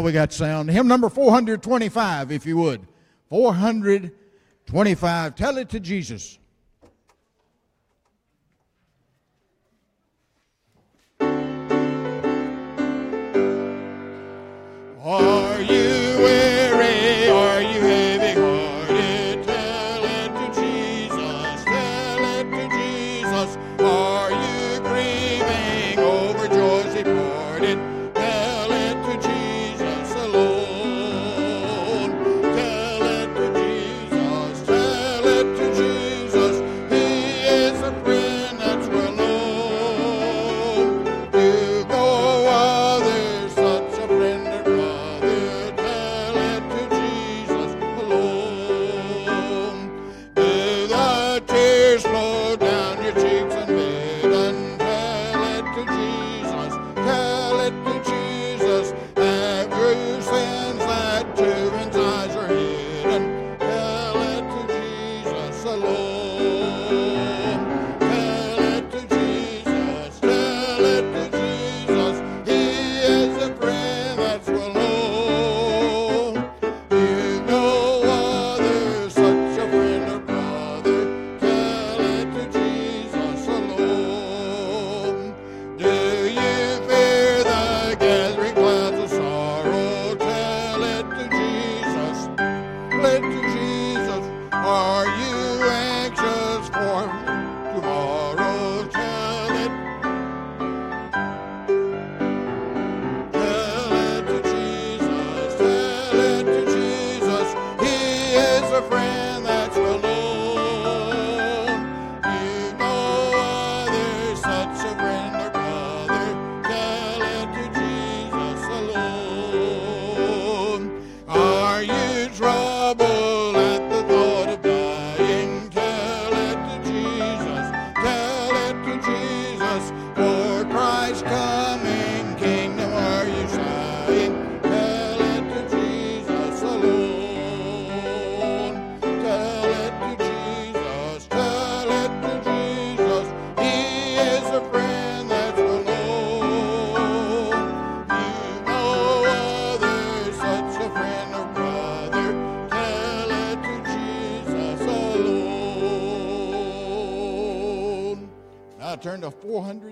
now we got sound. Hymn number 425, if you would. 425. Tell it to Jesus.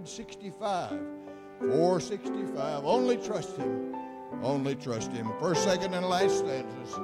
465. 465. Only trust Him. Only trust Him. First, second, and last stanzas.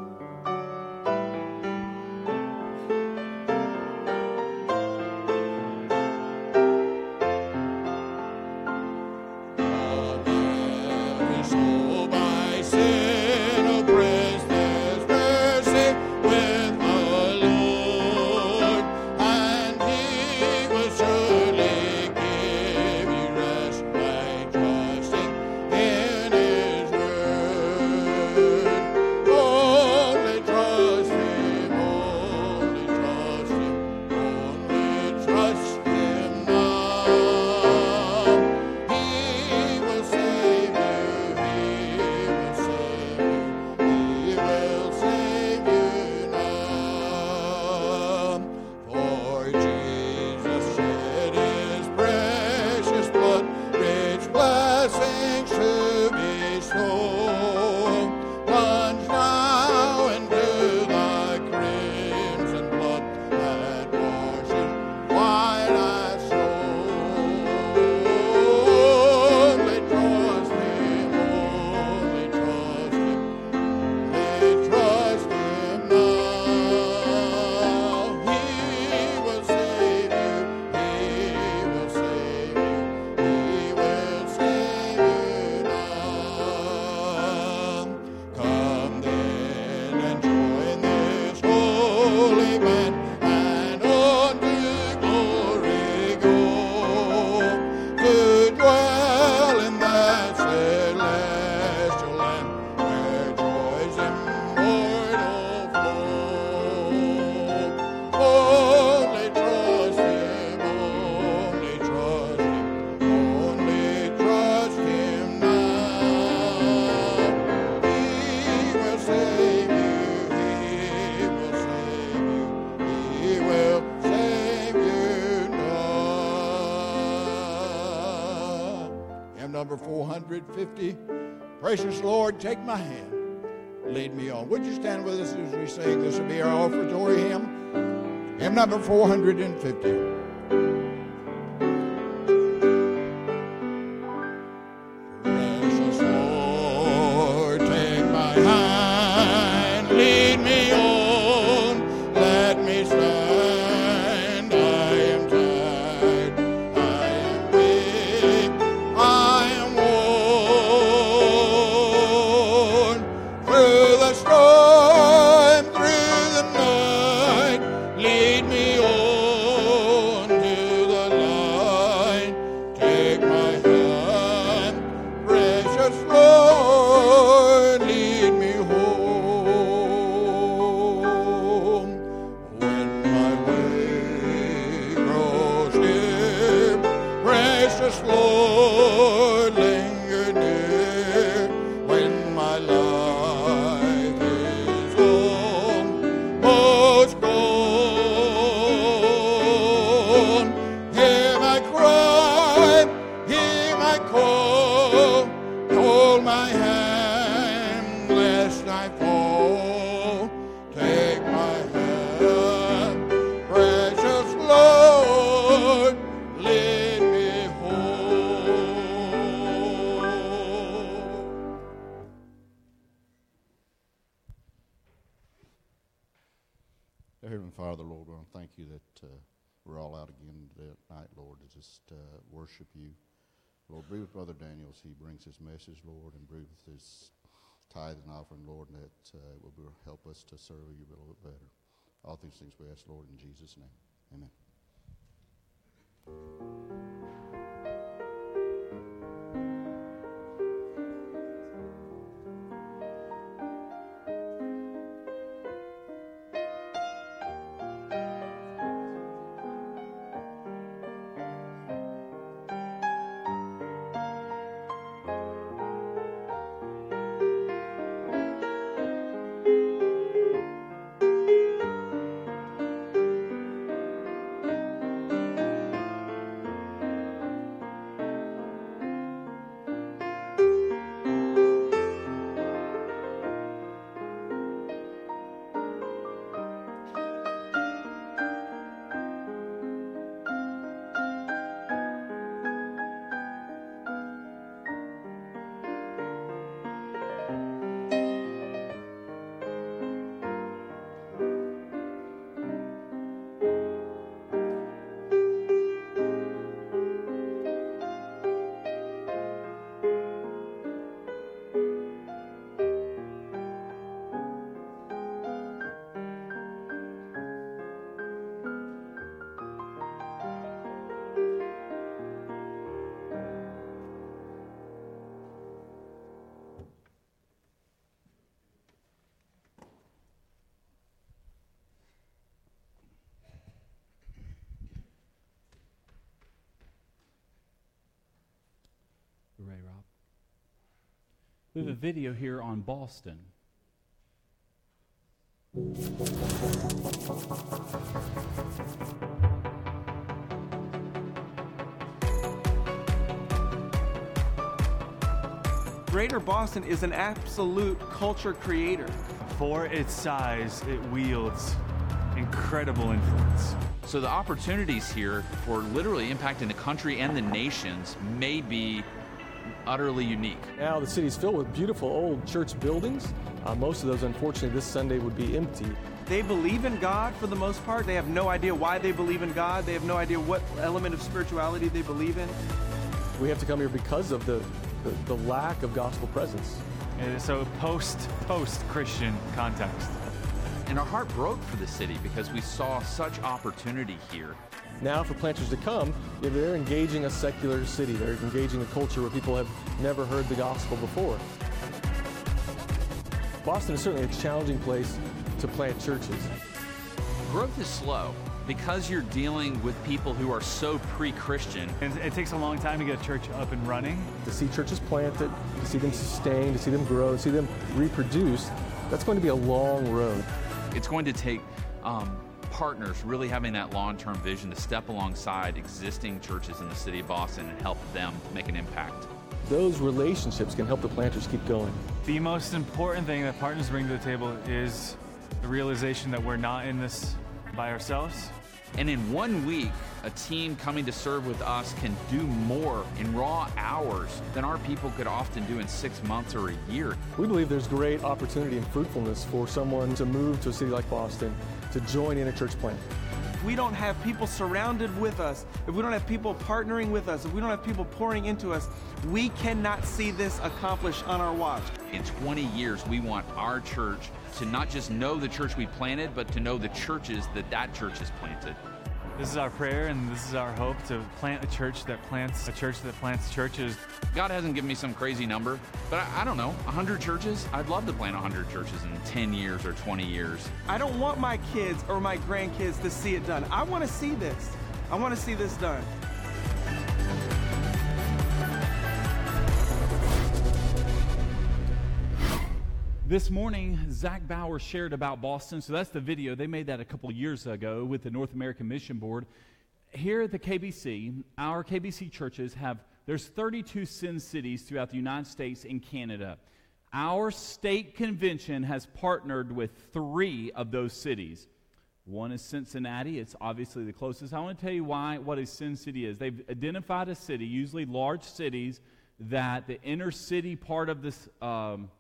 150. Precious Lord, take my hand. Lead me on. Would you stand with us as we sing? This will be our offertory hymn, hymn number 450. Lord, and that uh, will help us to serve you a little bit better. All these things we ask, Lord, in Jesus' name. Amen. We have a video here on Boston. Greater Boston is an absolute culture creator. For its size, it wields incredible influence. So the opportunities here for literally impacting the country and the nations may be utterly unique. Now the city's filled with beautiful old church buildings. Uh, most of those, unfortunately, this Sunday would be empty. They believe in God for the most part. They have no idea why they believe in God. They have no idea what element of spirituality they believe in. We have to come here because of the, the, the lack of gospel presence. And so post post Christian context. And our heart broke for the city because we saw such opportunity here. Now, for planters to come, they're engaging a secular city. They're engaging a culture where people have never heard the gospel before. Boston is certainly a challenging place to plant churches. Growth is slow because you're dealing with people who are so pre-Christian. And it takes a long time to get a church up and running. To see churches planted, to see them sustain, to see them grow, to see them reproduce, that's going to be a long road. It's going to take um, partners really having that long-term vision to step alongside existing churches in the city of Boston and help them make an impact. those relationships can help the planters keep going. The most important thing that partners bring to the table is the realization that we're not in this by ourselves. And in one week, a team coming to serve with us can do more in raw hours than our people could often do in six months or a year. We believe there's great opportunity and fruitfulness for someone to move to a city like Boston to join in a church plant. If we don't have people surrounded with us, if we don't have people partnering with us, if we don't have people pouring into us, we cannot see this accomplished on our watch. In 20 years, we want our church to not just know the church we planted, but to know the churches that that church has planted. This is our prayer and this is our hope to plant a church that plants a church that plants churches. God hasn't given me some crazy number, but I, I don't know, 100 churches? I'd love to plant 100 churches in 10 years or 20 years. I don't want my kids or my grandkids to see it done. I want to see this. I want to see this done. This morning, Zach Bauer shared about Boston. So that's the video. They made that a couple years ago with the North American Mission Board. Here at the KBC, our KBC churches have, there's 32 Send cities throughout the United States and Canada. Our state convention has partnered with three of those cities. One is Cincinnati. It's obviously the closest. I want to tell you why, what a Send city is. They've identified a city, usually large cities, that the inner city part of this, um,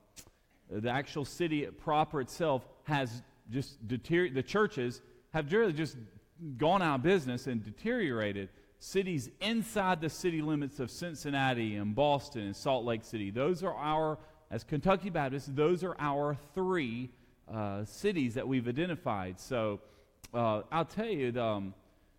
the actual city proper itself has just deteriorated. The churches have really just gone out of business and deteriorated. Cities inside the city limits of Cincinnati and Boston and Salt Lake City, those are our, as Kentucky Baptists, those are our three uh, cities that we've identified. So uh, I'll tell you, the, um,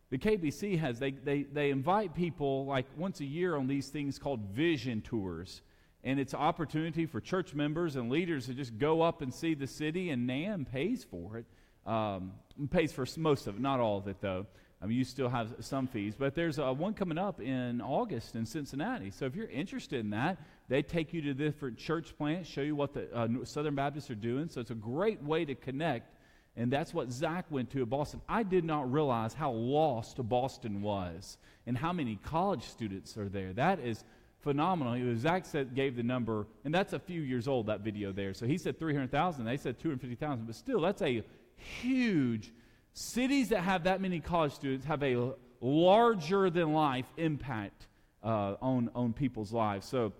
the KBC has, they, they, they invite people like once a year on these things called vision tours and it's opportunity for church members and leaders to just go up and see the city, and NAM pays for it. Um, pays for most of it, not all of it, though. I mean, you still have some fees, but there's uh, one coming up in August in Cincinnati. So if you're interested in that, they take you to different church plants, show you what the uh, Southern Baptists are doing. So it's a great way to connect, and that's what Zach went to at Boston. I did not realize how lost Boston was and how many college students are there. That is phenomenal. He was, Zach said, gave the number, and that's a few years old, that video there. So he said 300,000. They said 250,000. But still, that's a huge. Cities that have that many college students have a larger than life impact uh, on, on people's lives. So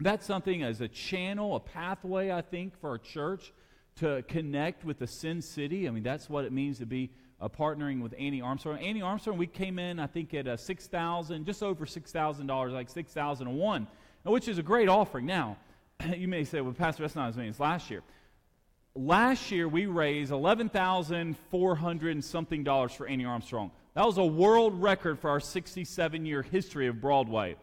that's something as a channel, a pathway, I think, for our church to connect with the Send City. I mean, that's what it means to be uh, partnering with Annie Armstrong. Annie Armstrong, we came in, I think, at uh, six thousand, just over six thousand dollars, like six thousand and one, which is a great offering. Now, you may say, "Well, Pastor, that's not as many as last year." Last year, we raised eleven thousand four hundred and something dollars for Annie Armstrong. That was a world record for our 67-year history of Broadway.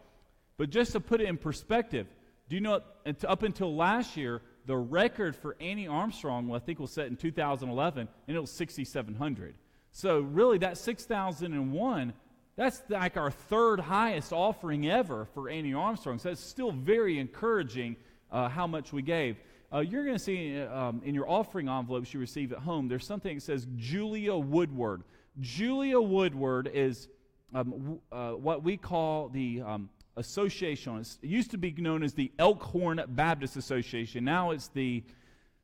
But just to put it in perspective, do you know up until last year, the record for Annie Armstrong, I think was set in 2011, and it was 6,700. So, really, that 6,001, that's like our third highest offering ever for Annie Armstrong. So, it's still very encouraging uh, how much we gave. Uh, you're going to see um, in your offering envelopes you receive at home, there's something that says Julia Woodward. Julia Woodward is um, uh, what we call the um, association. It used to be known as the Elkhorn Baptist Association. Now it's the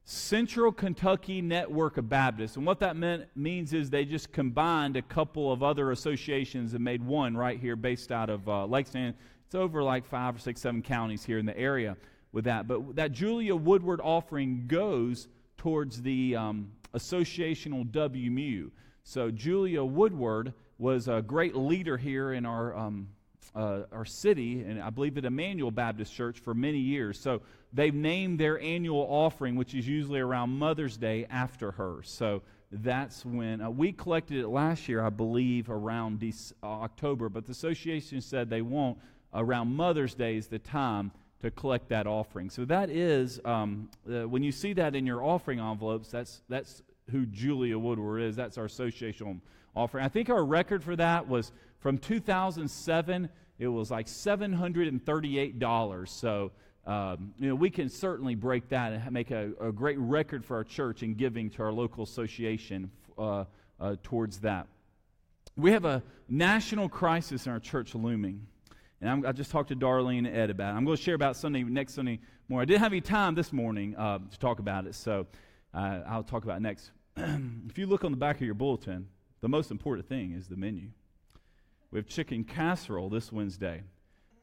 Central Kentucky Network of Baptists. And what that meant, means is they just combined a couple of other associations and made one right here based out of uh, Lake It's over like five or six, seven counties here in the area with that. But that Julia Woodward offering goes towards the um, associational WMU. So Julia Woodward was a great leader here in our um, uh, our city, and I believe at Emmanuel Baptist Church for many years. So they've named their annual offering, which is usually around Mother's Day, after her. So that's when uh, we collected it last year, I believe, around uh, October, but the association said they won't. Around Mother's Day is the time to collect that offering. So that is, um, uh, when you see that in your offering envelopes, that's, that's who Julia Woodward is. That's our association offering. I think our record for that was from 2007 it was like $738. So, um, you know, we can certainly break that and make a, a, great record for our church in giving to our local association uh, uh, towards that. We have a national crisis in our church looming. And I'm, i just talked to Darlene and Ed about it. I'm going to share about Sunday next Sunday morning. I didn't have any time this morning uh, to talk about it, so uh, I'll talk about it next. if you look on the back of your bulletin, the most important thing is the menu. We have chicken casserole this Wednesday.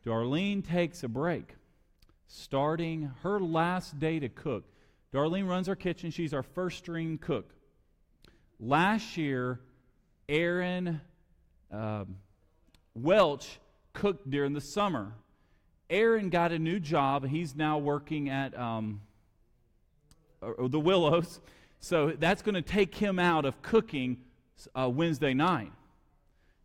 Darlene takes a break, starting her last day to cook. Darlene runs our kitchen. She's our first string cook. Last year, Aaron um, Welch cooked during the summer. Aaron got a new job. He's now working at um, the Willows. So that's going to take him out of cooking uh, Wednesday night.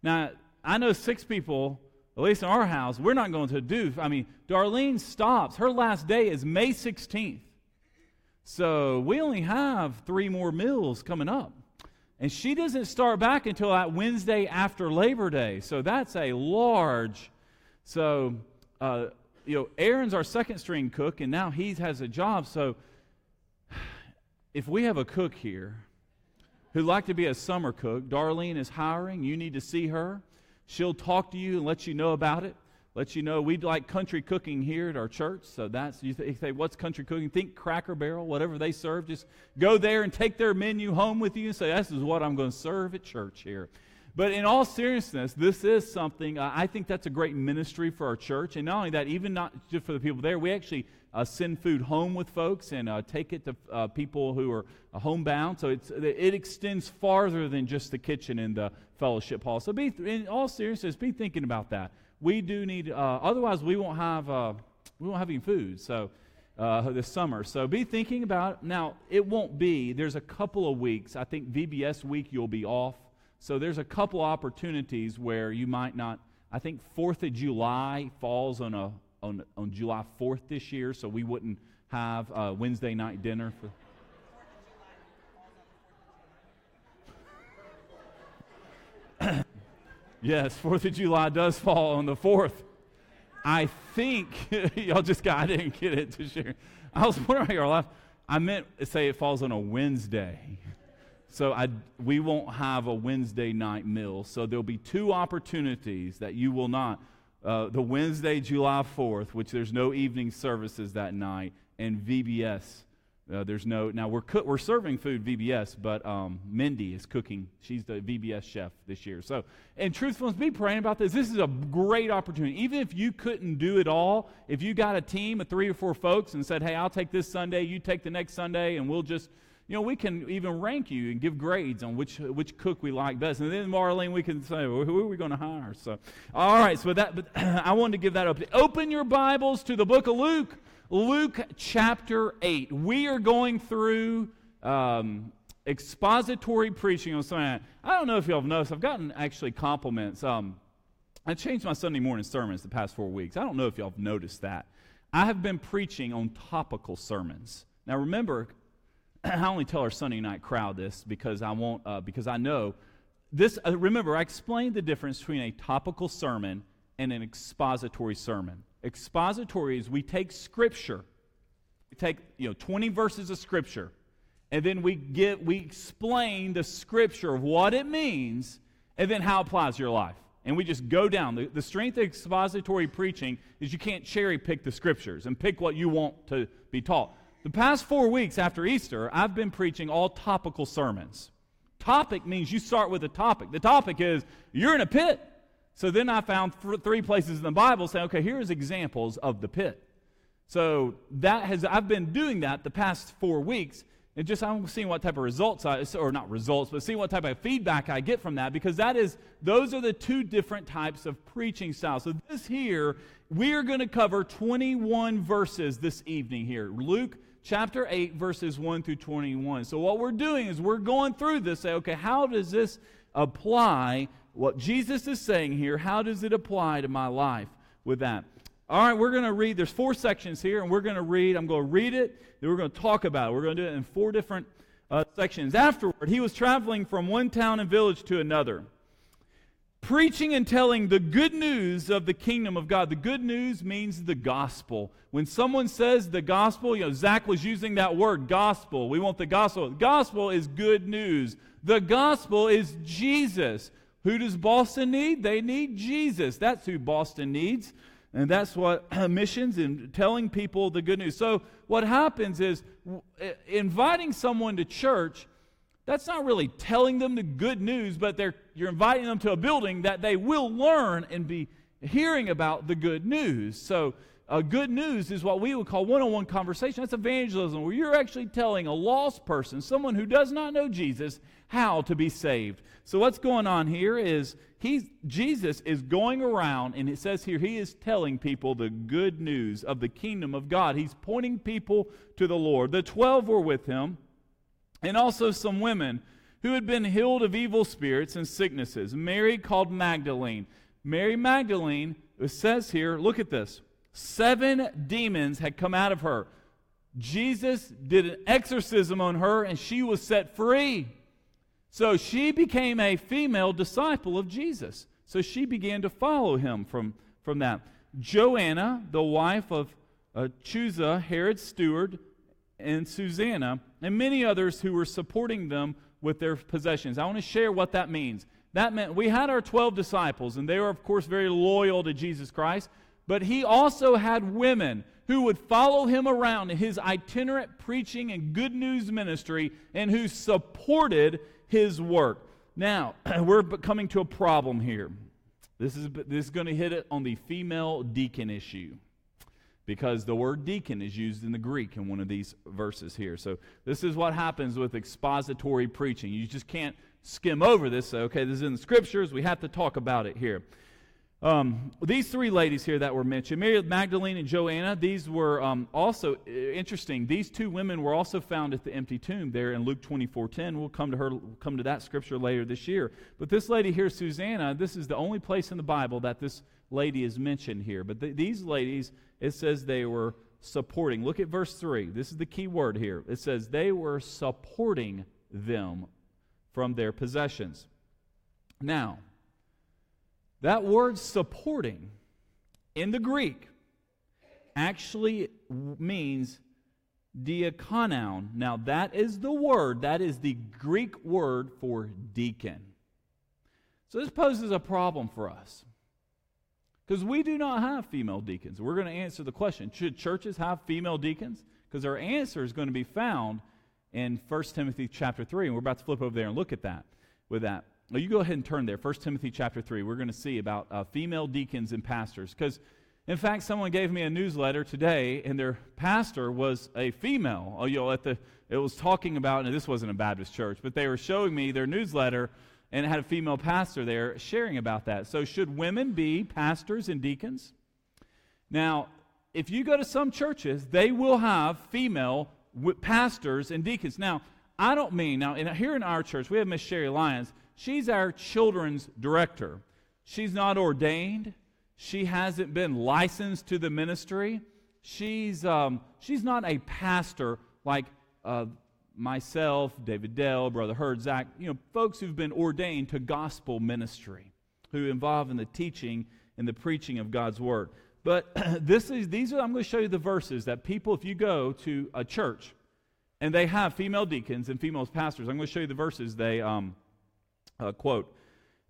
Now, I know six people, at least in our house, we're not going to do. I mean, Darlene stops. Her last day is May 16th. So we only have three more meals coming up. And she doesn't start back until that Wednesday after Labor Day. So that's a large. So, uh, you know, Aaron's our second string cook, and now he has a job. So if we have a cook here who'd like to be a summer cook, Darlene is hiring. You need to see her. She'll talk to you and let you know about it let you know we like country cooking here at our church. So that's, you, th- you say, what's country cooking? Think Cracker Barrel, whatever they serve. Just go there and take their menu home with you and say, this is what I'm going to serve at church here. But in all seriousness, this is something, uh, I think that's a great ministry for our church. And not only that, even not just for the people there, we actually uh, send food home with folks and uh, take it to uh, people who are uh, homebound. So it extends farther than just the kitchen in the fellowship hall. So be, in all seriousness, be thinking about that we do need, uh, otherwise, we won't have, uh, we won't have any food. So, this summer. So be thinking about it. Now, it won't be, there's a couple of weeks. I think VBS week you'll be off. So there's a couple opportunities where you might not, I think 4th of July falls on, a, on, on July 4th this year, so we wouldn't have a Wednesday night dinner for. Yes, 4th of July does fall on the 4th. I think, y'all just got, I didn't get it to share. I was wondering y'all laugh. I meant to say it falls on a Wednesday. So I, we won't have a Wednesday night meal. So there'll be two opportunities that you will not. Uh, the Wednesday, July 4th, which there's no evening services that night, and VBS uh, there's no now we're co- we're serving food VBS, but um, Mindy is cooking. She's the VBS chef this year. So, and truthfulness, be praying about this. This is a great opportunity. Even if you couldn't do it all, if you got a team of three or four folks and said, "Hey, I'll take this Sunday, you take the next Sunday, and we'll just." You know, we can even rank you and give grades on which which cook we like best, and then Marlene, we can say, well, who are we going to hire? So, all right. So that, but I wanted to give that up. Open your Bibles to the book of Luke. Luke chapter 8. We are going through um, expository preaching on Sunday. I don't know if y'all have noticed, I've gotten actually compliments. Um, I changed my Sunday morning sermons the past four weeks. I don't know if y'all have noticed that. I have been preaching on topical sermons. Now remember, I only tell our Sunday night crowd this because I won't, uh, because I know this. Uh, remember, I explained the difference between a topical sermon and an expository sermon. Expository is we take scripture, we take you know 20 verses of scripture, and then we get we explain the scripture of what it means and then how it applies to your life. And we just go down. The, the strength of expository preaching is you can't cherry pick the scriptures and pick what you want to be taught. The past four weeks after Easter, I've been preaching all topical sermons. Topic means you start with a topic. The topic is you're in a pit. So then I found th- three places in the Bible saying, okay, here's examples of the pit. So that has I've been doing that the past four weeks, and just I'm seeing what type of results I or not results, but seeing what type of feedback I get from that because that is those are the two different types of preaching styles. So this here we are going to cover 21 verses this evening here. Luke chapter 8 verses 1 through 21. So what we're doing is we're going through this say okay, how does this apply what Jesus is saying here, how does it apply to my life with that? All right, we're going to read. There's four sections here, and we're going to read. I'm going to read it, then we're going to talk about it. We're going to do it in four different uh, sections. Afterward, he was traveling from one town and village to another, preaching and telling the good news of the kingdom of God. The good news means the gospel. When someone says the gospel, you know, Zach was using that word, gospel. We want the gospel. The gospel is good news. The gospel is Jesus Who does Boston need? They need Jesus. That's who Boston needs. And that's what missions and telling people the good news. So, what happens is inviting someone to church, that's not really telling them the good news, but they're, you're inviting them to a building that they will learn and be hearing about the good news. So, uh, good news is what we would call one on one conversation. That's evangelism, where you're actually telling a lost person, someone who does not know Jesus, how to be saved. So, what's going on here is he's, Jesus is going around, and it says here, he is telling people the good news of the kingdom of God. He's pointing people to the Lord. The 12 were with him, and also some women who had been healed of evil spirits and sicknesses. Mary called Magdalene. Mary Magdalene, it says here, look at this Seven demons had come out of her. Jesus did an exorcism on her and she was set free. So she became a female disciple of Jesus. So she began to follow him from, from that. Joanna, the wife of uh, Chuza, Herod's steward, and Susanna, and many others who were supporting them with their possessions. I want to share what that means. That meant we had our 12 disciples, and they were, of course, very loyal to Jesus Christ. But he also had women who would follow him around in his itinerant preaching and good news ministry and who supported his work. Now, we're coming to a problem here. This is, this is going to hit it on the female deacon issue because the word deacon is used in the Greek in one of these verses here. So, this is what happens with expository preaching. You just can't skim over this. okay, this is in the scriptures. We have to talk about it here. Um, these three ladies here that were mentioned, Mary Magdalene and Joanna, these were um, also uh, interesting. These two women were also found at the empty tomb there in Luke 24:10. We'll come to her, come to that scripture later this year. But this lady here, Susanna, this is the only place in the Bible that this lady is mentioned here. But th- these ladies, it says they were supporting. Look at verse 3. This is the key word here. It says they were supporting them from their possessions. Now, that word supporting in the Greek actually means diakonon. Now, that is the word, that is the Greek word for deacon. So, this poses a problem for us because we do not have female deacons. We're going to answer the question should churches have female deacons? Because our answer is going to be found in 1 Timothy chapter 3, and we're about to flip over there and look at that with that. You go ahead and turn there. 1 Timothy chapter 3. We're going to see about uh, female deacons and pastors. Because, in fact, someone gave me a newsletter today, and their pastor was a female. Oh, you know, at the, it was talking about, and this wasn't a Baptist church, but they were showing me their newsletter, and had a female pastor there sharing about that. So, should women be pastors and deacons? Now, if you go to some churches, they will have female pastors and deacons. Now, I don't mean, now, in, here in our church, we have Miss Sherry Lyons She's our children's director. She's not ordained. She hasn't been licensed to the ministry. She's, um, she's not a pastor like uh, myself, David Dell, Brother Hurd, Zach, you know, folks who've been ordained to gospel ministry, who involve in the teaching and the preaching of God's word. But this is, these are, I'm going to show you the verses that people, if you go to a church and they have female deacons and female pastors, I'm going to show you the verses they, um, uh, quote.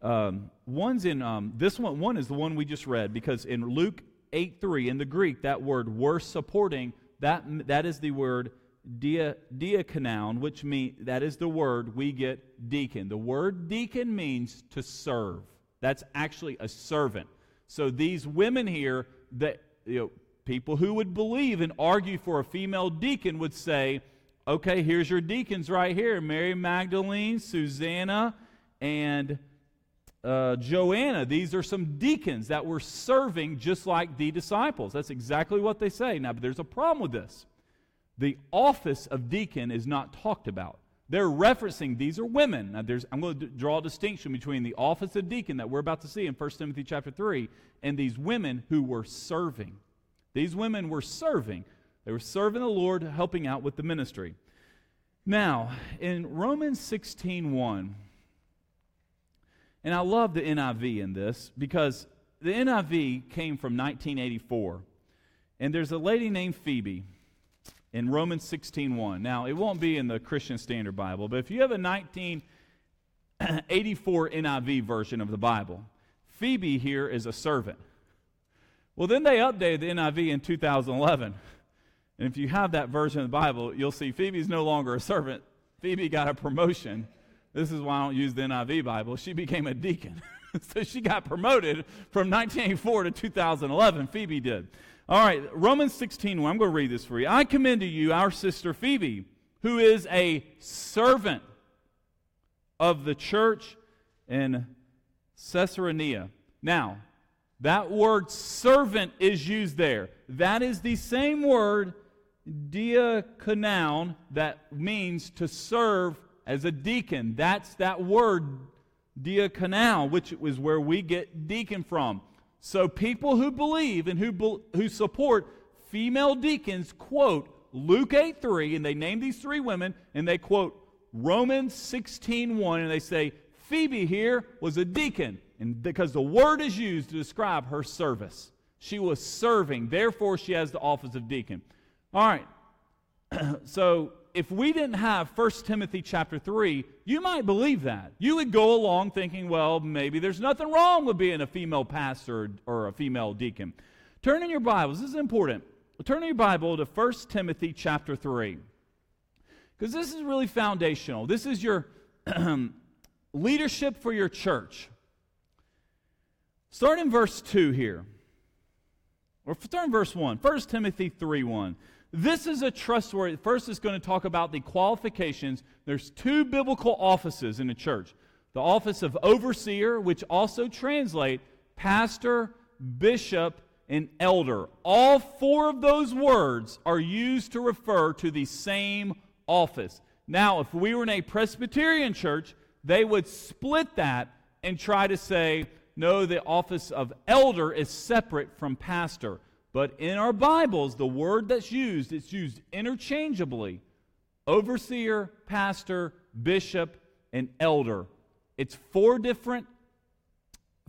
Um, one's in um, this one. One is the one we just read because in Luke eight three in the Greek that word "worth supporting" that that is the word dia, diakonon, which means that is the word we get deacon. The word deacon means to serve. That's actually a servant. So these women here, that you know, people who would believe and argue for a female deacon would say, "Okay, here's your deacons right here: Mary Magdalene, Susanna." and uh, Joanna. These are some deacons that were serving just like the disciples. That's exactly what they say. Now, but there's a problem with this. The office of deacon is not talked about. They're referencing these are women. Now, there's, I'm going to draw a distinction between the office of deacon that we're about to see in 1 Timothy chapter 3 and these women who were serving. These women were serving. They were serving the Lord, helping out with the ministry. Now, in Romans 16 1, and I love the NIV in this because the NIV came from 1984. And there's a lady named Phoebe in Romans 16:1. Now, it won't be in the Christian Standard Bible, but if you have a 1984 NIV version of the Bible. Phoebe here is a servant. Well, then they updated the NIV in 2011. And if you have that version of the Bible, you'll see Phoebe's no longer a servant. Phoebe got a promotion. This is why I don't use the NIV Bible. She became a deacon. so she got promoted from 1984 to 2011. Phoebe did. All right, Romans 16, I'm going to read this for you. I commend to you our sister Phoebe, who is a servant of the church in Caesarea. Now, that word servant is used there. That is the same word, diakonon, that means to serve as a deacon. That's that word, diakonal, which is where we get deacon from. So people who believe and who, who support female deacons quote Luke 8 3, and they name these three women, and they quote Romans 16 1, and they say, Phoebe here was a deacon, and because the word is used to describe her service. She was serving, therefore, she has the office of deacon. All right. so if we didn't have 1 Timothy chapter 3, you might believe that. You would go along thinking, well, maybe there's nothing wrong with being a female pastor or a female deacon. Turn in your Bibles, this is important. Turn in your Bible to 1 Timothy chapter 3. Because this is really foundational. This is your leadership for your church. Start in verse 2 here. Or start in verse 1. 1 Timothy 3 1. This is a trustworthy. First, it's going to talk about the qualifications. There's two biblical offices in the church the office of overseer, which also translate pastor, bishop, and elder. All four of those words are used to refer to the same office. Now, if we were in a Presbyterian church, they would split that and try to say, no, the office of elder is separate from pastor. But in our Bibles, the word that's used, it's used interchangeably overseer, pastor, bishop, and elder. It's four different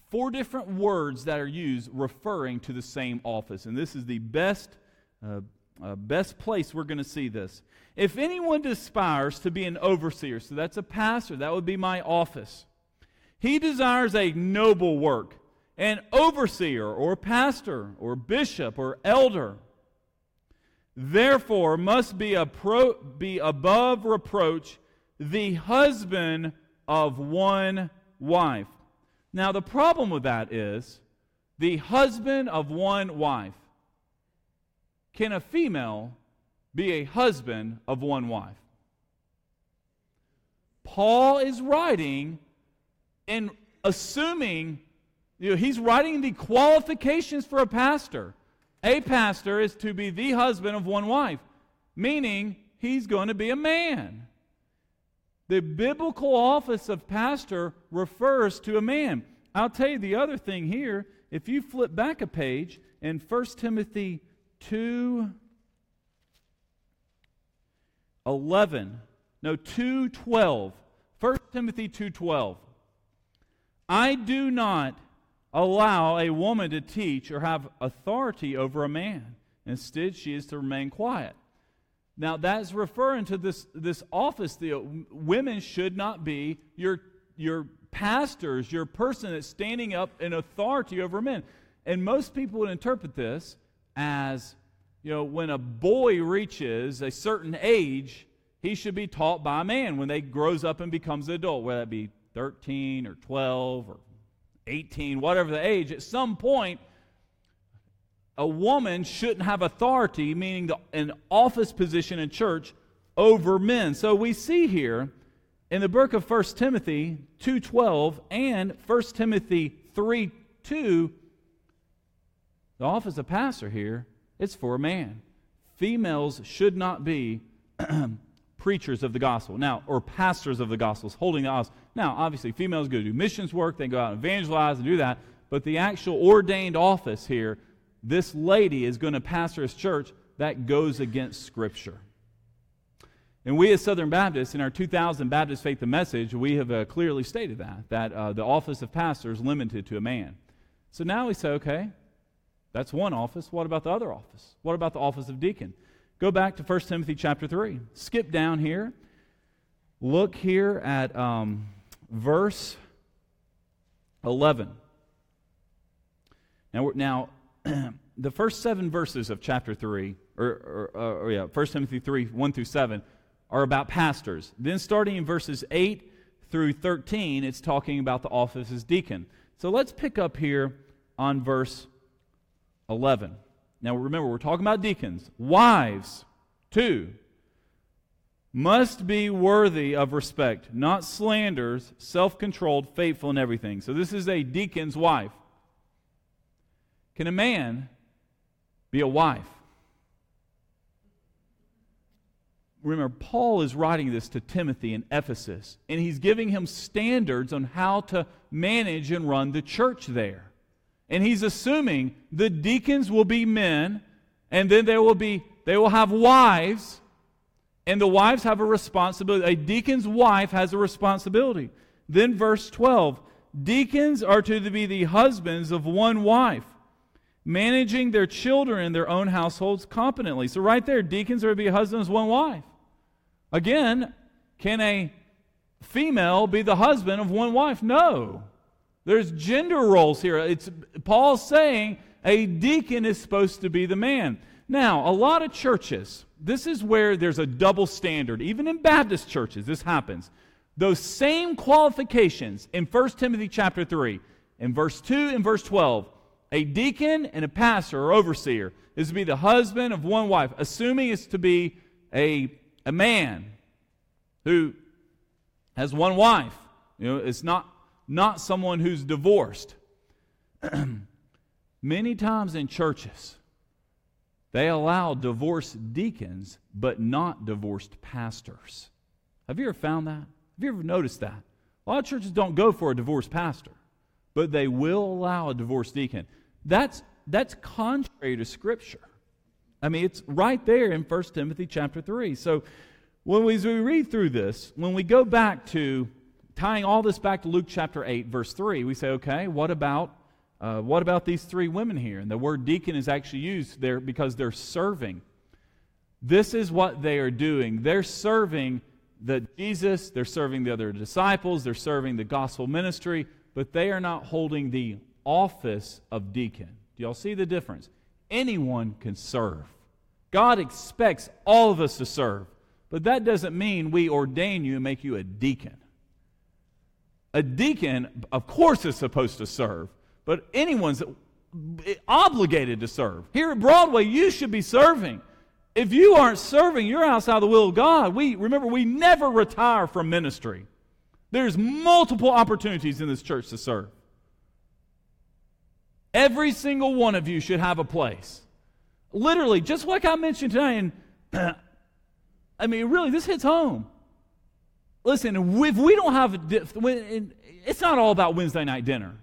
four different words that are used referring to the same office. And this is the best uh, uh, best place we're going to see this. If anyone aspires to be an overseer, so that's a pastor, that would be my office. He desires a noble work an overseer or pastor or bishop or elder. Therefore, must be, appro- be above reproach the husband of one wife. Now, the problem with that is the husband of one wife. Can a female be a husband of one wife? Paul is writing and assuming you know, he's writing the qualifications for a pastor. A pastor is to be the husband of one wife, meaning he's going to be a man. The biblical office of pastor refers to a man. I'll tell you the other thing here. If you flip back a page in 1 Timothy 2 11, no, 2 12. 1 Timothy 2 12. I do not allow a woman to teach or have authority over a man. Instead, she is to remain quiet. Now, that's referring to this, this office. The, women should not be your, your pastors, your person that's standing up in authority over men. And most people would interpret this as, you know, when a boy reaches a certain age, he should be taught by a man when they grows up and becomes an adult, whether that be 13 or 12 or 18, whatever the age, at some point, a woman shouldn't have authority, meaning the, an office position in church, over men. So we see here in the book of 1 Timothy 2.12 and 1 Timothy 3.2, the office of pastor here, it's for a man. Females should not be preachers of the gospel now, or pastors of the gospels, holding the office Now, obviously, females go do missions work, they go out and evangelize and do that, but the actual ordained office here, this lady is going to pastor his church, that goes against Scripture. And we as Southern Baptists, in our 2000 Baptist Faith and Message, we have uh, clearly stated that, that uh, the office of pastor is limited to a man. So now we say, okay, that's one office. What about the other office? What about the office of deacon? Go back to 1 Timothy chapter 3. Skip down here. Look here at um, verse 11. Now, now the first seven verses of chapter 3, or, or, or, yeah, 1 Timothy 3, 1 through 7, are about pastors. Then, starting in verses 8 through 13, it's talking about the office as deacon. So let's pick up here on verse 11. Now, remember, we're talking about deacons. Wives, too, must be worthy of respect, not slanders, self controlled, faithful in everything. So, this is a deacon's wife. Can a man be a wife? Remember, Paul is writing this to Timothy in Ephesus, and he's giving him standards on how to manage and run the church there. And he's assuming the deacons will be men, and then there will be they will have wives, and the wives have a responsibility. A deacon's wife has a responsibility. Then verse 12, deacons are to be the husbands of one wife, managing their children and their own households competently. So right there, deacons are to be husbands of one wife. Again, can a female be the husband of one wife? No. There's gender roles here. It's Paul's saying a deacon is supposed to be the man. Now, a lot of churches, this is where there's a double standard. Even in Baptist churches, this happens. Those same qualifications in 1 Timothy chapter 3, in verse 2 and verse 12, a deacon and a pastor or overseer is to be the husband of one wife, assuming it's to be a, a man who has one wife. You know, it's not not someone who's divorced. Many times in churches, they allow divorced deacons, but not divorced pastors. Have you ever found that? Have you ever noticed that? A lot of churches don't go for a divorced pastor, but they will allow a divorced deacon. That's, that's contrary to Scripture. I mean, it's right there in 1 Timothy chapter 3. So when we, as we read through this, when we go back to tying all this back to Luke chapter 8, verse 3, we say, okay, what about, uh, what about these three women here? And the word deacon is actually used there because they're serving. This is what they are doing. They're serving the Jesus, they're serving the other disciples, they're serving the gospel ministry, but they are not holding the office of deacon. Do y'all see the difference? Anyone can serve. God expects all of us to serve, but that doesn't mean we ordain you and make you a deacon. A deacon, of course, is supposed to serve, but anyone's obligated to serve. Here at Broadway, you should be serving. If you aren't serving, you're outside the will of God. We remember we never retire from ministry. There's multiple opportunities in this church to serve. Every single one of you should have a place. Literally, just like I mentioned tonight, and I mean, really, this hits home. Listen, if we don't have, it's not all about Wednesday night dinner,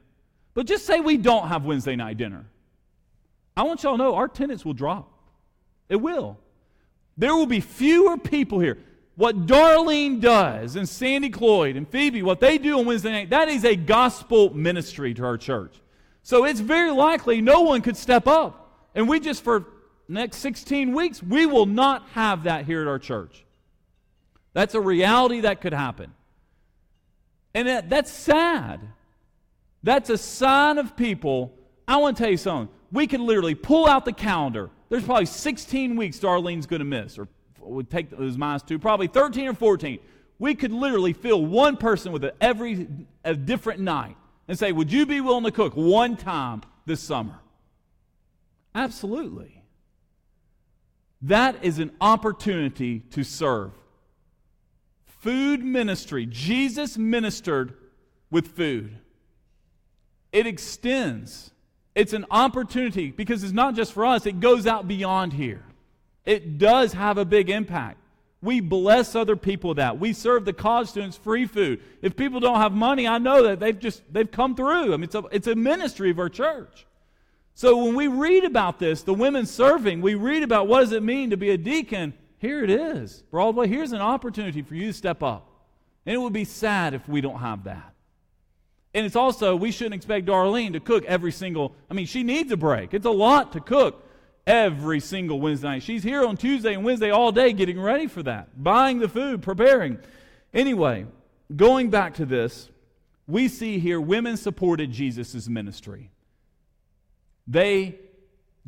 but just say we don't have Wednesday night dinner. I want y'all to know our attendance will drop. It will. There will be fewer people here. What Darlene does and Sandy Cloyd and Phoebe, what they do on Wednesday night, that is a gospel ministry to our church. So it's very likely no one could step up. And we just, for next 16 weeks, we will not have that here at our church. That's a reality that could happen. And that, that's sad. That's a sign of people. I want to tell you something. We could literally pull out the calendar. There's probably 16 weeks Darlene's going to miss, or would take those minus two, probably 13 or 14. We could literally fill one person with a, every a different night and say, Would you be willing to cook one time this summer? Absolutely. That is an opportunity to serve. Food ministry. Jesus ministered with food. It extends. It's an opportunity because it's not just for us, it goes out beyond here. It does have a big impact. We bless other people that. We serve the college students free food. If people don't have money, I know that they've just they've come through. I mean, it's a, it's a ministry of our church. So when we read about this, the women serving, we read about what does it mean to be a deacon. Here it is. Broadway, here's an opportunity for you to step up. And it would be sad if we don't have that. And it's also, we shouldn't expect Darlene to cook every single, I mean, she needs a break. It's a lot to cook every single Wednesday night. She's here on Tuesday and Wednesday all day getting ready for that, buying the food, preparing. Anyway, going back to this, we see here women supported Jesus' ministry. They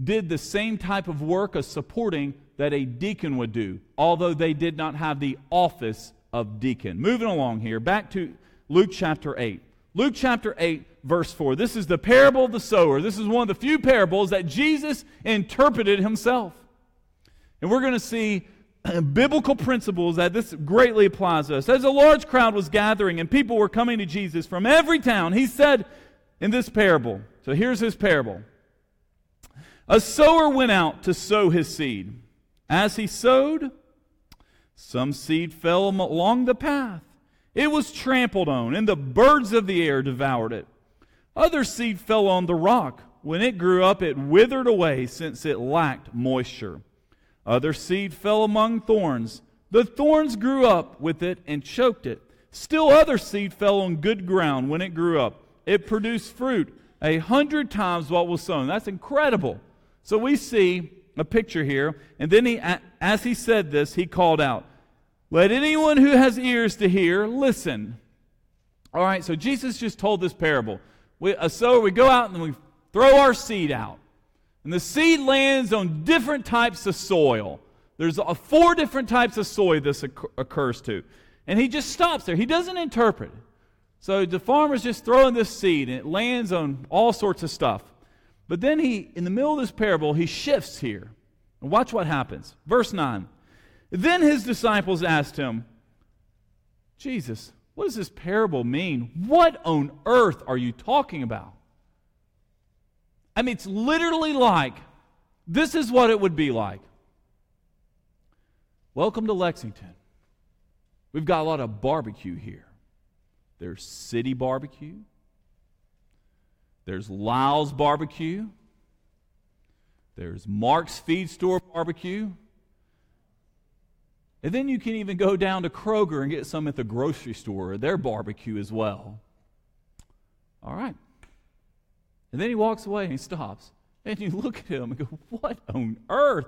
did the same type of work of supporting that a deacon would do, although they did not have the office of deacon. Moving along here, back to Luke chapter 8. Luke chapter 8, verse 4. This is the parable of the sower. This is one of the few parables that Jesus interpreted himself. And we're going to see biblical principles that this greatly applies to us. As a large crowd was gathering and people were coming to Jesus from every town, he said in this parable. So here's his parable. A sower went out to sow his seed. As he sowed, some seed fell along the path. It was trampled on, and the birds of the air devoured it. Other seed fell on the rock. When it grew up, it withered away, since it lacked moisture. Other seed fell among thorns. The thorns grew up with it and choked it. Still, other seed fell on good ground. When it grew up, it produced fruit a hundred times what was sown. That's incredible. So we see a picture here. And then he, as he said this, he called out, Let anyone who has ears to hear listen. All right, so Jesus just told this parable. We, uh, a sower, we go out and we throw our seed out. And the seed lands on different types of soil. There's a, four different types of soil this occurs to. And he just stops there. He doesn't interpret. So the farmer's just throwing this seed and it lands on all sorts of stuff. But then he, in the middle of this parable, he shifts here. And watch what happens. Verse 9. Then his disciples asked him, Jesus, what does this parable mean? What on earth are you talking about? I mean, it's literally like this is what it would be like. Welcome to Lexington. We've got a lot of barbecue here. There's city barbecue, there's Lyle's barbecue. There's Mark's Feed Store barbecue. And then you can even go down to Kroger and get some at the grocery store, their barbecue as well. All right. And then he walks away and he stops. And you look at him and go, What on earth?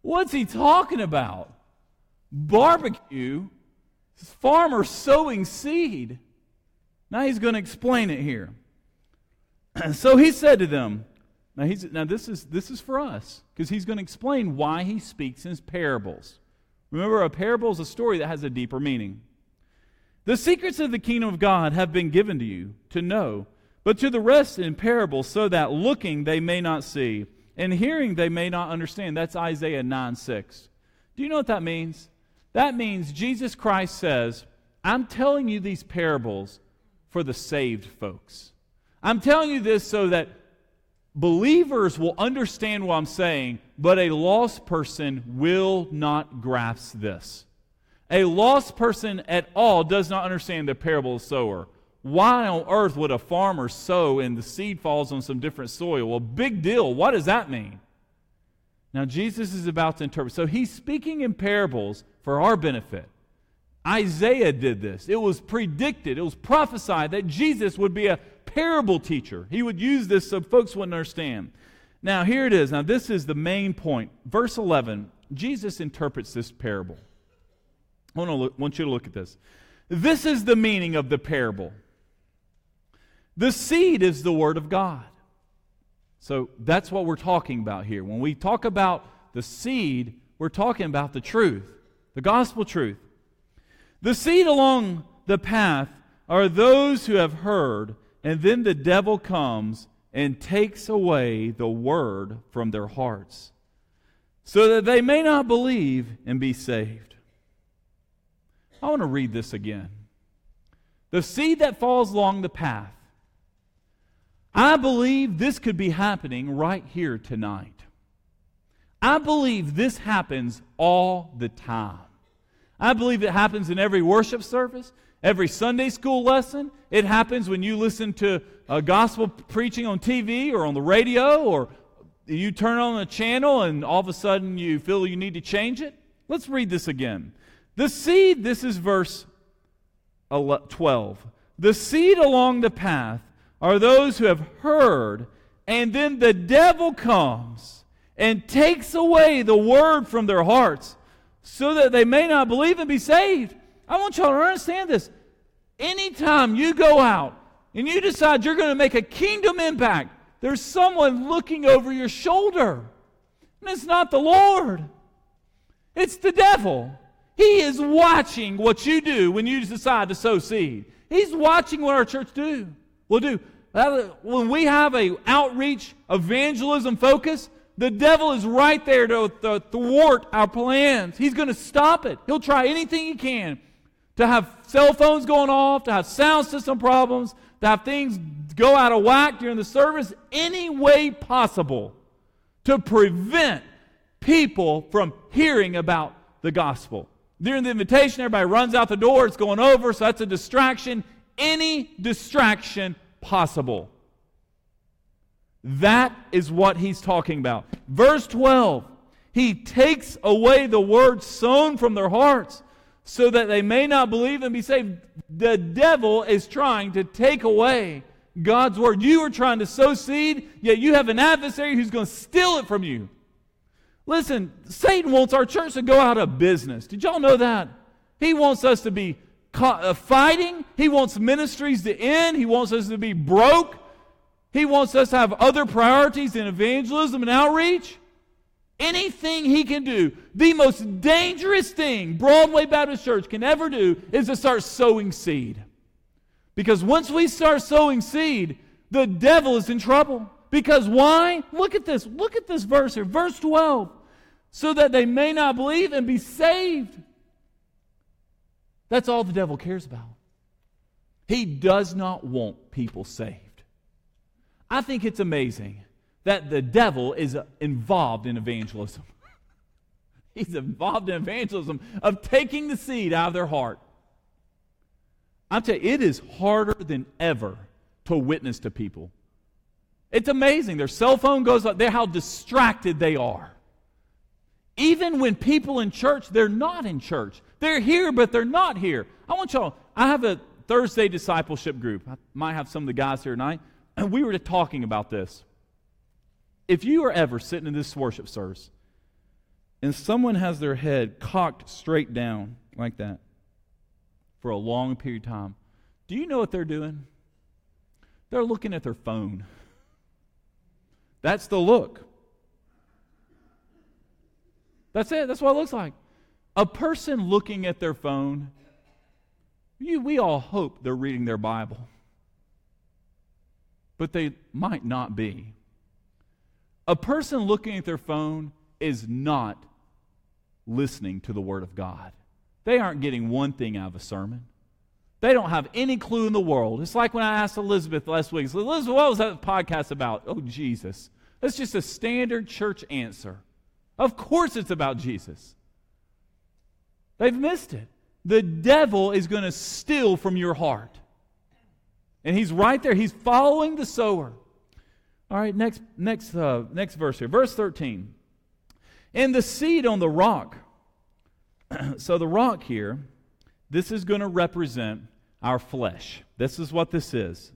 What's he talking about? Barbecue? This Farmer sowing seed. Now he's going to explain it here. so he said to them, now, he's, now this, is, this is for us, because he's going to explain why he speaks in parables. Remember, a parable is a story that has a deeper meaning. The secrets of the kingdom of God have been given to you to know, but to the rest in parables, so that looking they may not see, and hearing they may not understand. That's Isaiah 9 6. Do you know what that means? That means Jesus Christ says, I'm telling you these parables for the saved folks. I'm telling you this so that believers will understand what I'm saying, but a lost person will not grasp this. A lost person at all does not understand the parable of the sower. Why on earth would a farmer sow and the seed falls on some different soil? Well, big deal. What does that mean? Now, Jesus is about to interpret. So he's speaking in parables for our benefit. Isaiah did this. It was predicted, it was prophesied that Jesus would be a parable teacher. He would use this so folks wouldn't understand. Now, here it is. Now, this is the main point. Verse 11, Jesus interprets this parable. I want, look, want you to look at this. This is the meaning of the parable. The seed is the Word of God. So that's what we're talking about here. When we talk about the seed, we're talking about the truth, the gospel truth. The seed along the path are those who have heard, and then the devil comes and takes away the word from their hearts, so that they may not believe and be saved. I want to read this again. The seed that falls along the path. I believe this could be happening right here tonight. I believe this happens all the time. I believe it happens in every worship service, every Sunday school lesson. It happens when you listen to a gospel preaching on TV or on the radio, or you turn on a channel and all of a sudden you feel you need to change it. Let's read this again. The seed, this is verse 12. The seed along the path are those who have heard, and then the devil comes and takes away the word from their hearts so that they may not believe and be saved. I want y'all to understand this. Anytime you go out and you decide you're going to make a kingdom impact, there's someone looking over your shoulder. And it's not the Lord, it's the devil. He is watching what you do when you decide to sow seed. He's watching what our church do. Will do. When we have a outreach evangelism focus, the devil is right there to, to thwart our plans. He's going to stop it. He'll try anything he can to have cell phones going off, to have sound system problems, to have things go out of whack during the service, any way possible to prevent people from hearing about the gospel. During the invitation, everybody runs out the door, it's going over, so that's a distraction. Any distraction possible. That is what he's talking about. Verse 12 He takes away the word sown from their hearts so that they may not believe and be saved. The devil is trying to take away God's word. You are trying to sow seed, yet you have an adversary who's going to steal it from you. Listen, Satan wants our church to go out of business. Did y'all know that? He wants us to be uh, fighting. He wants ministries to end. He wants us to be broke. He wants us to have other priorities in evangelism and outreach. Anything he can do, the most dangerous thing Broadway Baptist Church can ever do is to start sowing seed. Because once we start sowing seed, the devil is in trouble. Because why? Look at this. Look at this verse here. Verse 12. So that they may not believe and be saved. That's all the devil cares about. He does not want people saved. I think it's amazing that the devil is uh, involved in evangelism. He's involved in evangelism of taking the seed out of their heart. I'm telling you, it is harder than ever to witness to people. It's amazing. Their cell phone goes up, they're how distracted they are. Even when people in church, they're not in church. They're here, but they're not here. I want y'all, I have a Thursday discipleship group. I might have some of the guys here tonight. And we were talking about this. If you are ever sitting in this worship service and someone has their head cocked straight down like that for a long period of time, do you know what they're doing? They're looking at their phone. That's the look. That's it. That's what it looks like. A person looking at their phone, you, we all hope they're reading their Bible but they might not be. A person looking at their phone is not listening to the Word of God. They aren't getting one thing out of a sermon. They don't have any clue in the world. It's like when I asked Elizabeth last week, Elizabeth, what was that podcast about? Oh, Jesus. That's just a standard church answer. Of course it's about Jesus. They've missed it. The devil is going to steal from your heart. And he's right there. He's following the sower. All right, next, next, uh, next verse here. Verse 13. And the seed on the rock. so the rock here, this is going to represent our flesh. This is what this is.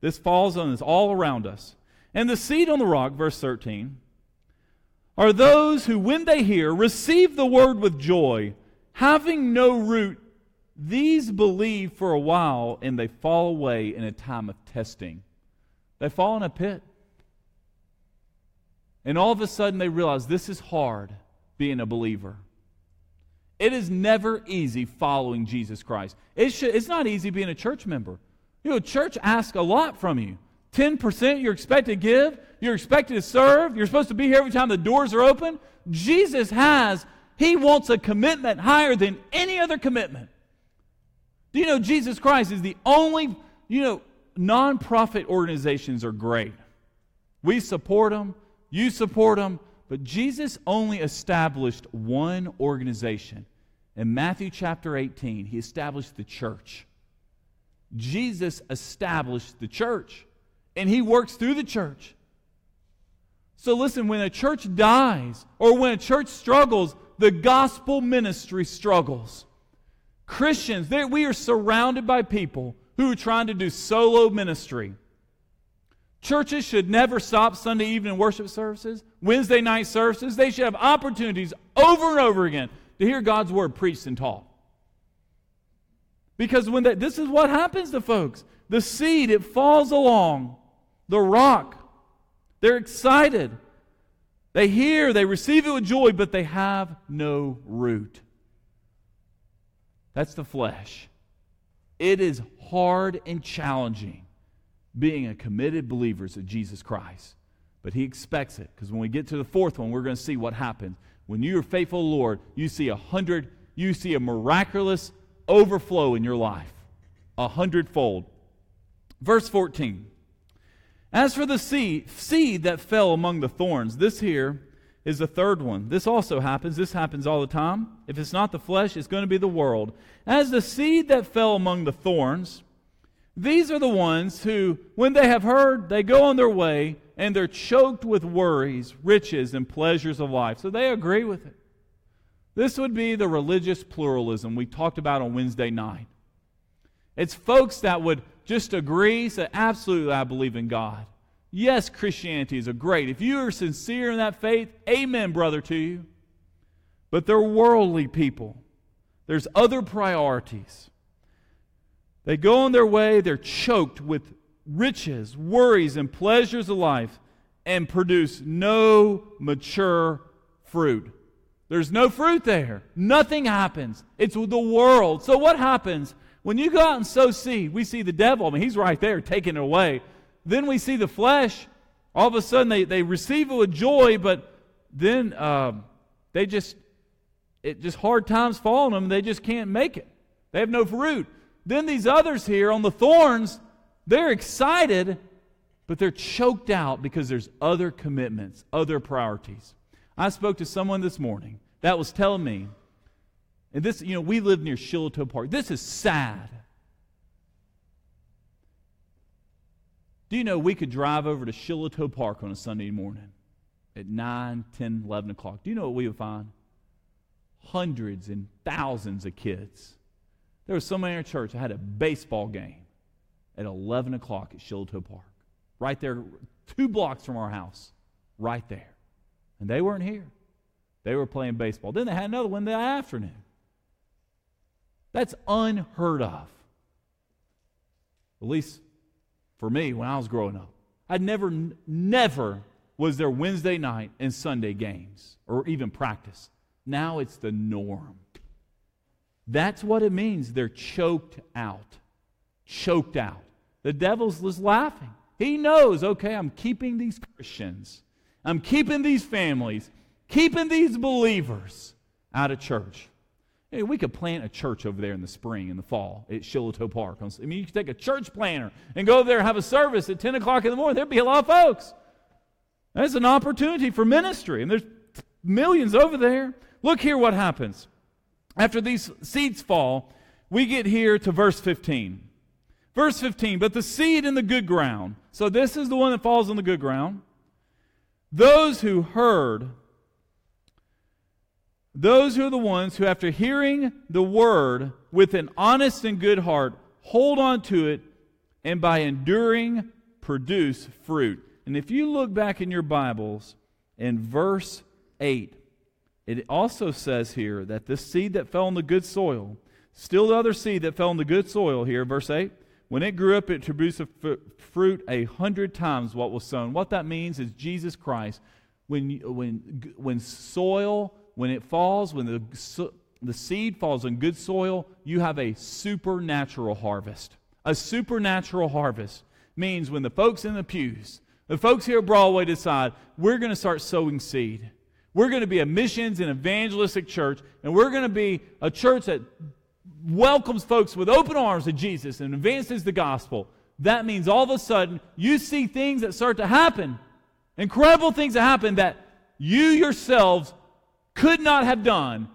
This falls on us all around us. And the seed on the rock, verse 13, are those who, when they hear, receive the word with joy, having no root these believe for a while and they fall away in a time of testing. They fall in a pit. And all of a sudden they realize this is hard being a believer. It is never easy following Jesus Christ. It should, it's not easy being a church member. You know, church asks a lot from you. 10% you're expected to give, you're expected to serve, you're supposed to be here every time the doors are open. Jesus has, He wants a commitment higher than any other commitment. Do you know Jesus Christ is the only, you know, nonprofit organizations are great. We support them, you support them, but Jesus only established one organization. In Matthew chapter 18, he established the church. Jesus established the church, and he works through the church. So listen, when a church dies or when a church struggles, the gospel ministry struggles. Christians, we are surrounded by people who are trying to do solo ministry. Churches should never stop Sunday evening worship services, Wednesday night services. They should have opportunities over and over again to hear God's word preached and taught. Because when that, this is what happens to folks. The seed, it falls along the rock. They're excited. They hear, they receive it with joy, but they have no root. That's the flesh. It is hard and challenging being a committed believers of Jesus Christ. But he expects it because when we get to the fourth one, we're going to see what happens. When you are faithful, Lord, you see a hundred, you see a miraculous overflow in your life, a hundredfold. Verse 14. As for the seed, seed that fell among the thorns, this here is the third one. This also happens. This happens all the time. If it's not the flesh, it's going to be the world. As the seed that fell among the thorns, these are the ones who, when they have heard, they go on their way and they're choked with worries, riches, and pleasures of life. So they agree with it. This would be the religious pluralism we talked about on Wednesday night. It's folks that would just agree, say, absolutely, I believe in God. Yes, Christianity is a great. If you are sincere in that faith, amen, brother, to you. But they're worldly people. There's other priorities. They go on their way, they're choked with riches, worries, and pleasures of life, and produce no mature fruit. There's no fruit there. Nothing happens. It's the world. So what happens? When you go out and sow seed, we see the devil. I mean, he's right there taking it away. Then we see the flesh. All of a sudden, they, they receive it with joy, but then uh, they just, it just hard times fall on them. They just can't make it. They have no fruit. Then these others here on the thorns, they're excited, but they're choked out because there's other commitments, other priorities. I spoke to someone this morning that was telling me and this, you know, we live near Shiloh Park. This is sad. Do you know we could drive over to Shiloh Park on a Sunday morning at 9, 10, 11 o'clock? Do you know what we would find? Hundreds and thousands of kids. There was someone in our church that had a baseball game at 11 o'clock at Shiloh Park, right there, two blocks from our house, right there. And they weren't here. They were playing baseball. Then they had another one that afternoon. That's unheard of. At least for me when I was growing up. I never, never was there Wednesday night and Sunday games or even practice. Now it's the norm. That's what it means. They're choked out. Choked out. The devil's just laughing. He knows, okay, I'm keeping these Christians, I'm keeping these families, keeping these believers out of church. Hey, we could plant a church over there in the spring and the fall at Shiloh Park. I mean, you could take a church planter and go over there and have a service at 10 o'clock in the morning. There'd be a lot of folks. That's an opportunity for ministry, and there's millions over there. Look here what happens. After these seeds fall, we get here to verse 15. Verse 15, but the seed in the good ground. So this is the one that falls on the good ground. Those who heard those who are the ones who, after hearing the word with an honest and good heart, hold on to it and by enduring produce fruit. And if you look back in your Bibles in verse 8, it also says here that this seed that fell in the good soil, still the other seed that fell in the good soil here, verse 8, when it grew up, it produced a f- fruit a hundred times what was sown. What that means is Jesus Christ. When, when, when soil when it falls, when the, the seed falls in good soil, you have a supernatural harvest. A supernatural harvest means when the folks in the pews, the folks here at Broadway decide, we're going to start sowing seed. We're going to be a missions and evangelistic church, and we're going to be a church that welcomes folks with open arms to Jesus and advances the gospel. That means all of a sudden you see things that start to happen, incredible things that happen that you yourselves could not have done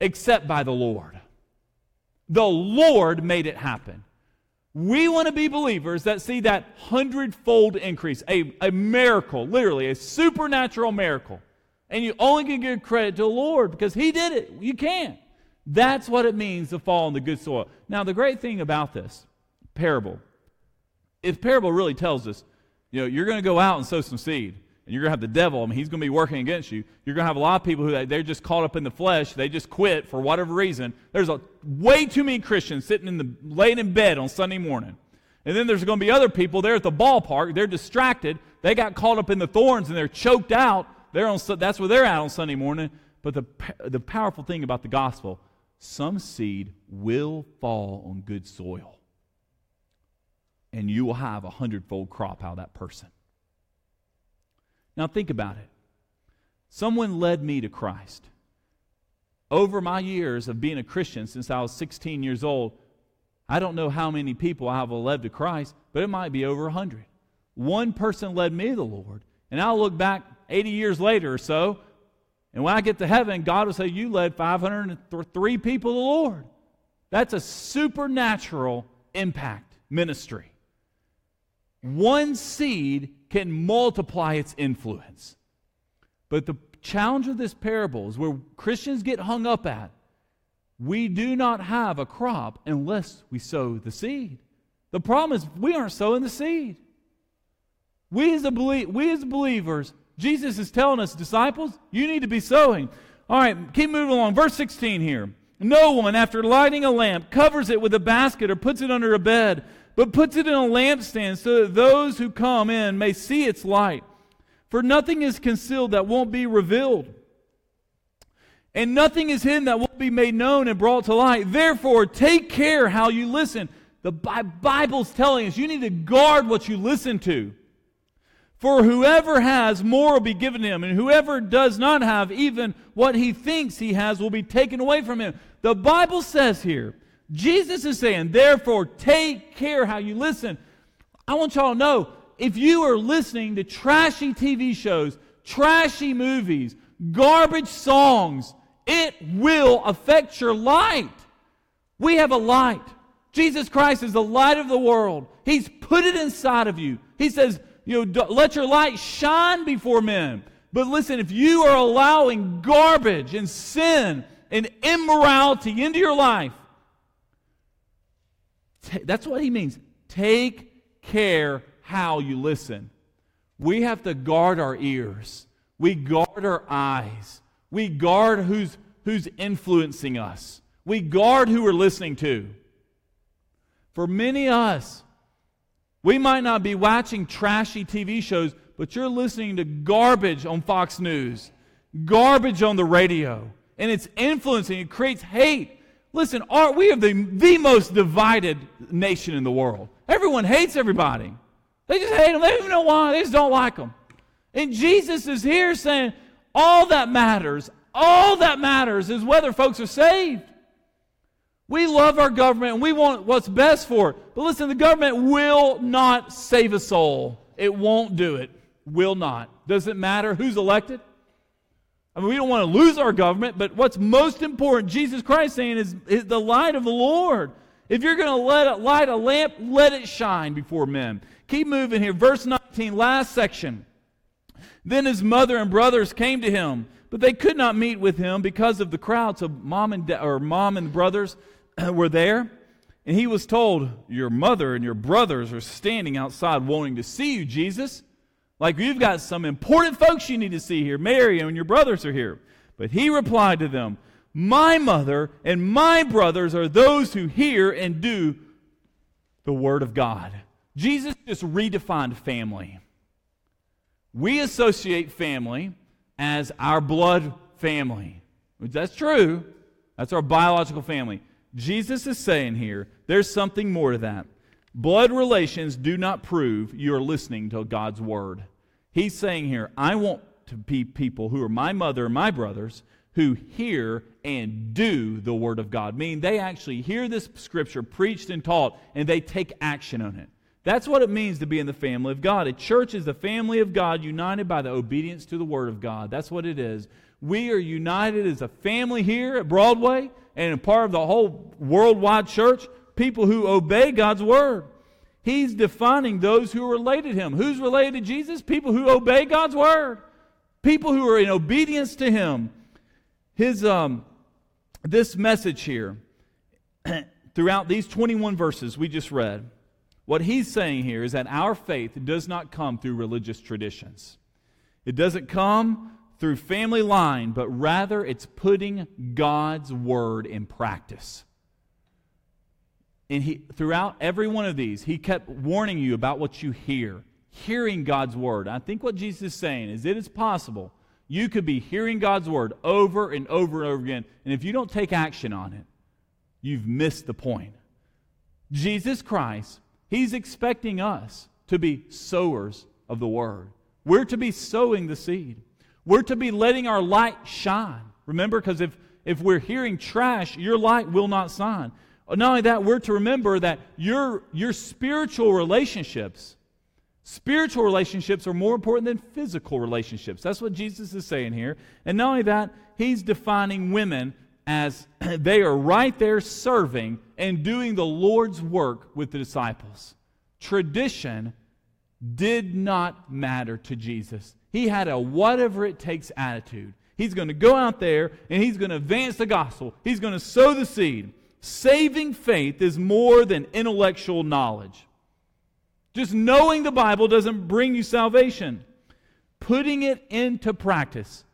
except by the Lord. The Lord made it happen. We want to be believers that see that hundredfold increase, a, a miracle, literally, a supernatural miracle. And you only can give credit to the Lord because He did it. You can't. That's what it means to fall in the good soil. Now, the great thing about this parable, if parable really tells us, you know, you're going to go out and sow some seed, and you're going to have the devil. I mean, he's going to be working against you. You're going to have a lot of people who they're just caught up in the flesh. They just quit for whatever reason. There's a, way too many Christians sitting in the laying in bed on Sunday morning. And then there's going to be other people there at the ballpark. They're distracted. They got caught up in the thorns and they're choked out. They're on, that's where they're at on Sunday morning. But the, the powerful thing about the gospel, some seed will fall on good soil. And you will have a hundredfold crop out of that person. Now, think about it. Someone led me to Christ. Over my years of being a Christian since I was 16 years old, I don't know how many people I have led to Christ, but it might be over 100. One person led me to the Lord. And I'll look back 80 years later or so, and when I get to heaven, God will say, You led 503 people to the Lord. That's a supernatural impact ministry. One seed can multiply its influence. But the challenge of this parable is where Christians get hung up at we do not have a crop unless we sow the seed. The problem is we aren't sowing the seed. We as, belie- we as believers, Jesus is telling us, disciples, you need to be sowing. All right, keep moving along. Verse 16 here. No one, after lighting a lamp, covers it with a basket or puts it under a bed but puts it in a lampstand so that those who come in may see its light. For nothing is concealed that won't be revealed, and nothing is hidden that won't be made known and brought to light. Therefore, take care how you listen. The Bible's telling us you need to guard what you listen to. For whoever has, more will be given him, and whoever does not have, even what he thinks he has, will be taken away from him. The Bible says here Jesus is saying, therefore, take care how you listen. I want y'all to know if you are listening to trashy TV shows, trashy movies, garbage songs, it will affect your light. We have a light. Jesus Christ is the light of the world. He's put it inside of you. He says, you know, let your light shine before men. But listen, if you are allowing garbage and sin and immorality into your life, that's what he means. Take care how you listen. We have to guard our ears. We guard our eyes. We guard who's, who's influencing us. We guard who we're listening to. For many of us, we might not be watching trashy TV shows, but you're listening to garbage on Fox News, garbage on the radio, and it's influencing, it creates hate. Listen, we are the, the most divided nation in the world. Everyone hates everybody. They just hate them. They don't even know why. They just don't like them. And Jesus is here saying, all that matters, all that matters is whether folks are saved. We love our government and we want what's best for it. But listen, the government will not save a soul. It won't do it. Will not. Does it matter who's elected? I mean, we don't want to lose our government, but what's most important, Jesus Christ saying, is, is the light of the Lord. If you're going to let it light a lamp, let it shine before men. Keep moving here. Verse 19, last section. Then his mother and brothers came to him, but they could not meet with him because of the crowd. So mom and da- or mom and brothers were there, and he was told, "Your mother and your brothers are standing outside wanting to see you, Jesus." Like you've got some important folks you need to see here. Mary and your brothers are here. But he replied to them, My mother and my brothers are those who hear and do the word of God. Jesus just redefined family. We associate family as our blood family. That's true. That's our biological family. Jesus is saying here, there's something more to that. Blood relations do not prove you're listening to God's word. He's saying here, I want to be people who are my mother and my brothers who hear and do the Word of God. Meaning they actually hear this scripture preached and taught and they take action on it. That's what it means to be in the family of God. A church is the family of God united by the obedience to the Word of God. That's what it is. We are united as a family here at Broadway and part of the whole worldwide church, people who obey God's Word. He's defining those who are related to him. Who's related to Jesus? People who obey God's word. People who are in obedience to him. His um, this message here, throughout these 21 verses we just read, what he's saying here is that our faith does not come through religious traditions. It doesn't come through family line, but rather it's putting God's word in practice. And he, throughout every one of these, he kept warning you about what you hear, hearing God's word. I think what Jesus is saying is it is possible you could be hearing God's word over and over and over again, and if you don't take action on it, you've missed the point. Jesus Christ, he's expecting us to be sowers of the word. We're to be sowing the seed. We're to be letting our light shine. Remember, because if, if we're hearing trash, your light will not shine. Not only that, we're to remember that your, your spiritual relationships, spiritual relationships are more important than physical relationships. That's what Jesus is saying here. And not only that, he's defining women as they are right there serving and doing the Lord's work with the disciples. Tradition did not matter to Jesus. He had a whatever it takes attitude. He's going to go out there and he's going to advance the gospel. He's going to sow the seed. Saving faith is more than intellectual knowledge. Just knowing the Bible doesn't bring you salvation. Putting it into practice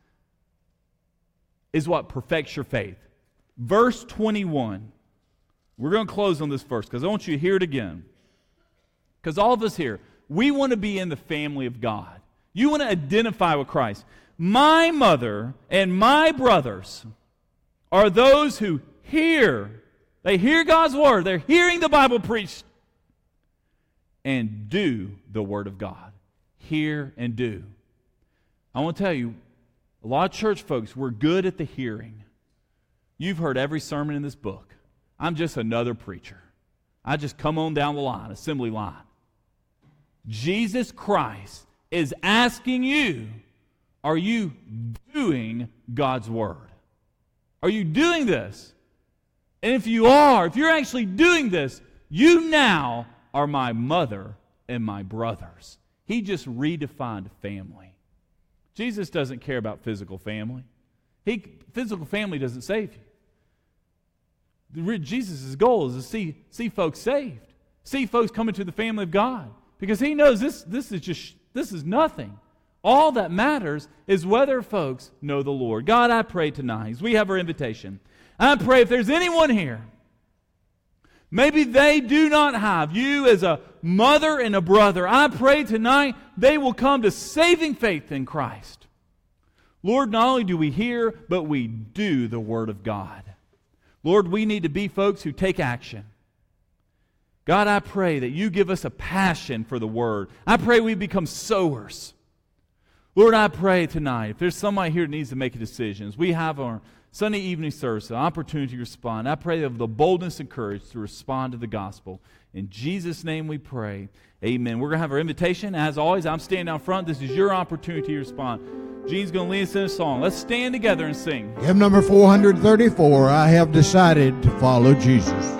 is what perfects your faith. Verse 21. We're going to close on this verse because I want you to hear it again. Because all of us here, we want to be in the family of God. You want to identify with Christ. My mother and my brothers are those who hear. They hear God's word. They're hearing the Bible preached and do the word of God. Hear and do. I want to tell you, a lot of church folks, we're good at the hearing. You've heard every sermon in this book. I'm just another preacher. I just come on down the line, assembly line. Jesus Christ is asking you, are you doing God's word? Are you doing this? And if you are, if you're actually doing this, you now are my mother and my brothers. He just redefined family. Jesus doesn't care about physical family. He, physical family doesn't save you. Jesus' goal is to see, see folks saved, see folks come into the family of God. Because he knows this, this is just this is nothing. All that matters is whether folks know the Lord. God, I pray tonight, we have our invitation, I pray if there's anyone here, maybe they do not have you as a mother and a brother, I pray tonight they will come to saving faith in Christ. Lord, not only do we hear, but we do the Word of God. Lord, we need to be folks who take action. God, I pray that you give us a passion for the word. I pray we become sowers. Lord, I pray tonight, if there's somebody here that needs to make a decision, we have our Sunday evening service, an opportunity to respond. I pray of the boldness and courage to respond to the gospel. In Jesus' name we pray. Amen. We're going to have our invitation. As always, I'm standing out front. This is your opportunity to respond. Gene's going to lead us in a song. Let's stand together and sing. Hymn number 434 I have decided to follow Jesus.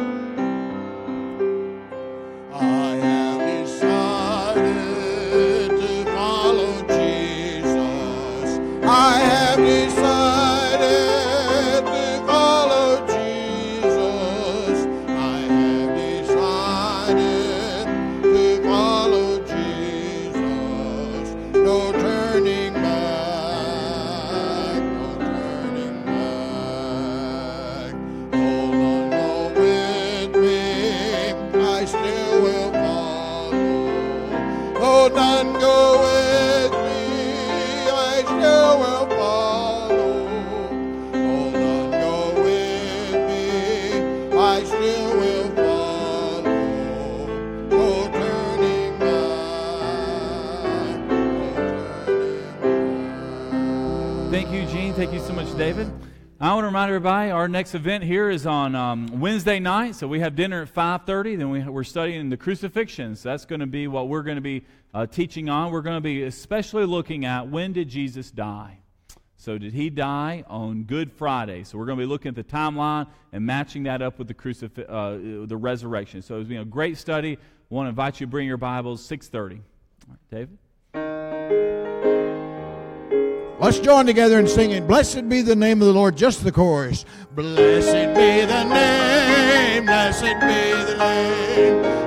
Much, David. I want to remind everybody our next event here is on um, Wednesday night. So we have dinner at 5:30. Then we, we're studying the crucifixions. So that's going to be what we're going to be uh, teaching on. We're going to be especially looking at when did Jesus die. So did he die on Good Friday? So we're going to be looking at the timeline and matching that up with the crucif- uh, the resurrection. So it's been a great study. I want to invite you to bring your Bibles. 6:30. All right, David. Let's join together and sing in singing. Blessed be the name of the Lord. Just the chorus. Blessed be the name. Blessed be the name.